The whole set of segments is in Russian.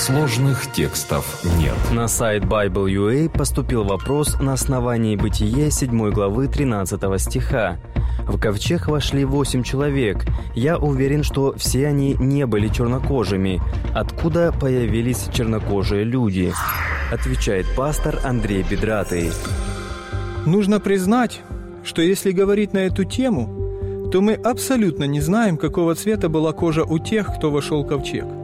Сложных текстов нет. На сайт Bible.ua поступил вопрос на основании Бытие 7 главы 13 стиха. В ковчег вошли восемь человек. Я уверен, что все они не были чернокожими. Откуда появились чернокожие люди? Отвечает пастор Андрей Бедратый. Нужно признать, что если говорить на эту тему, то мы абсолютно не знаем, какого цвета была кожа у тех, кто вошел в ковчег.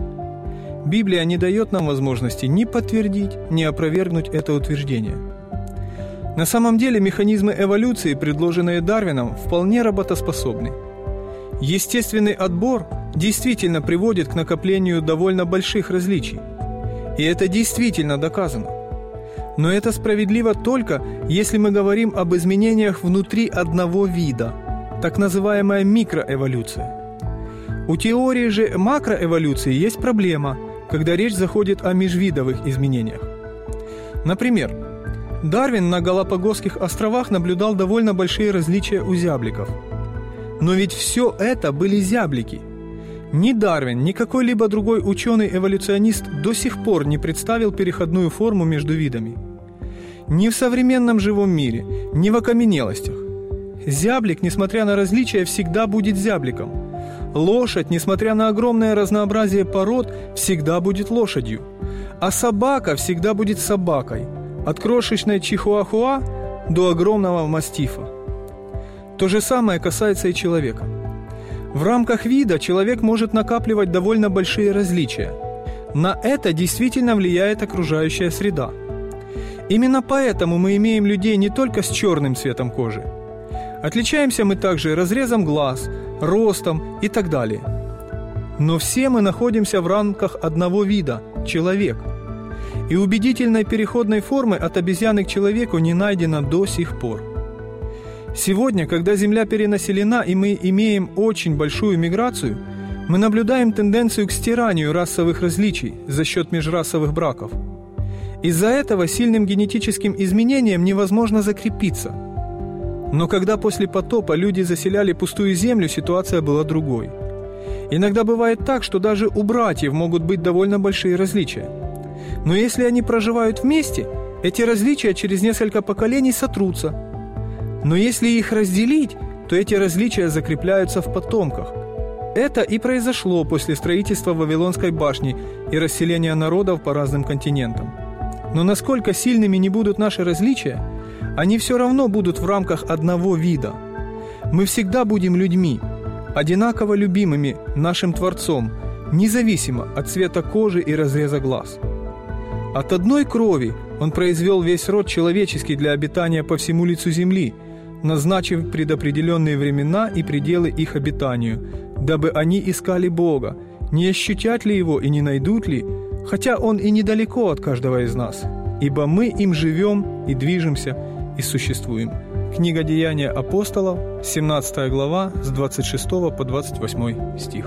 Библия не дает нам возможности ни подтвердить, ни опровергнуть это утверждение. На самом деле механизмы эволюции, предложенные Дарвином, вполне работоспособны. Естественный отбор действительно приводит к накоплению довольно больших различий. И это действительно доказано. Но это справедливо только, если мы говорим об изменениях внутри одного вида, так называемая микроэволюция. У теории же макроэволюции есть проблема – когда речь заходит о межвидовых изменениях. Например, Дарвин на Галапагосских островах наблюдал довольно большие различия у зябликов. Но ведь все это были зяблики. Ни Дарвин, ни какой-либо другой ученый-эволюционист до сих пор не представил переходную форму между видами. Ни в современном живом мире, ни в окаменелостях. Зяблик, несмотря на различия, всегда будет зябликом – Лошадь, несмотря на огромное разнообразие пород, всегда будет лошадью. А собака всегда будет собакой. От крошечной чихуахуа до огромного мастифа. То же самое касается и человека. В рамках вида человек может накапливать довольно большие различия. На это действительно влияет окружающая среда. Именно поэтому мы имеем людей не только с черным цветом кожи. Отличаемся мы также разрезом глаз – ростом и так далее. Но все мы находимся в рамках одного вида – человек. И убедительной переходной формы от обезьяны к человеку не найдено до сих пор. Сегодня, когда Земля перенаселена и мы имеем очень большую миграцию, мы наблюдаем тенденцию к стиранию расовых различий за счет межрасовых браков. Из-за этого сильным генетическим изменениям невозможно закрепиться – но когда после потопа люди заселяли пустую землю, ситуация была другой. Иногда бывает так, что даже у братьев могут быть довольно большие различия. Но если они проживают вместе, эти различия через несколько поколений сотрутся. Но если их разделить, то эти различия закрепляются в потомках. Это и произошло после строительства Вавилонской башни и расселения народов по разным континентам. Но насколько сильными не будут наши различия – они все равно будут в рамках одного вида. Мы всегда будем людьми, одинаково любимыми нашим Творцом, независимо от цвета кожи и разреза глаз. От одной крови Он произвел весь род человеческий для обитания по всему лицу земли, назначив предопределенные времена и пределы их обитанию, дабы они искали Бога, не ощутят ли Его и не найдут ли, хотя Он и недалеко от каждого из нас, ибо мы им живем и движемся, и существуем. Книга Деяния апостолов, 17 глава, с 26 по 28 стих.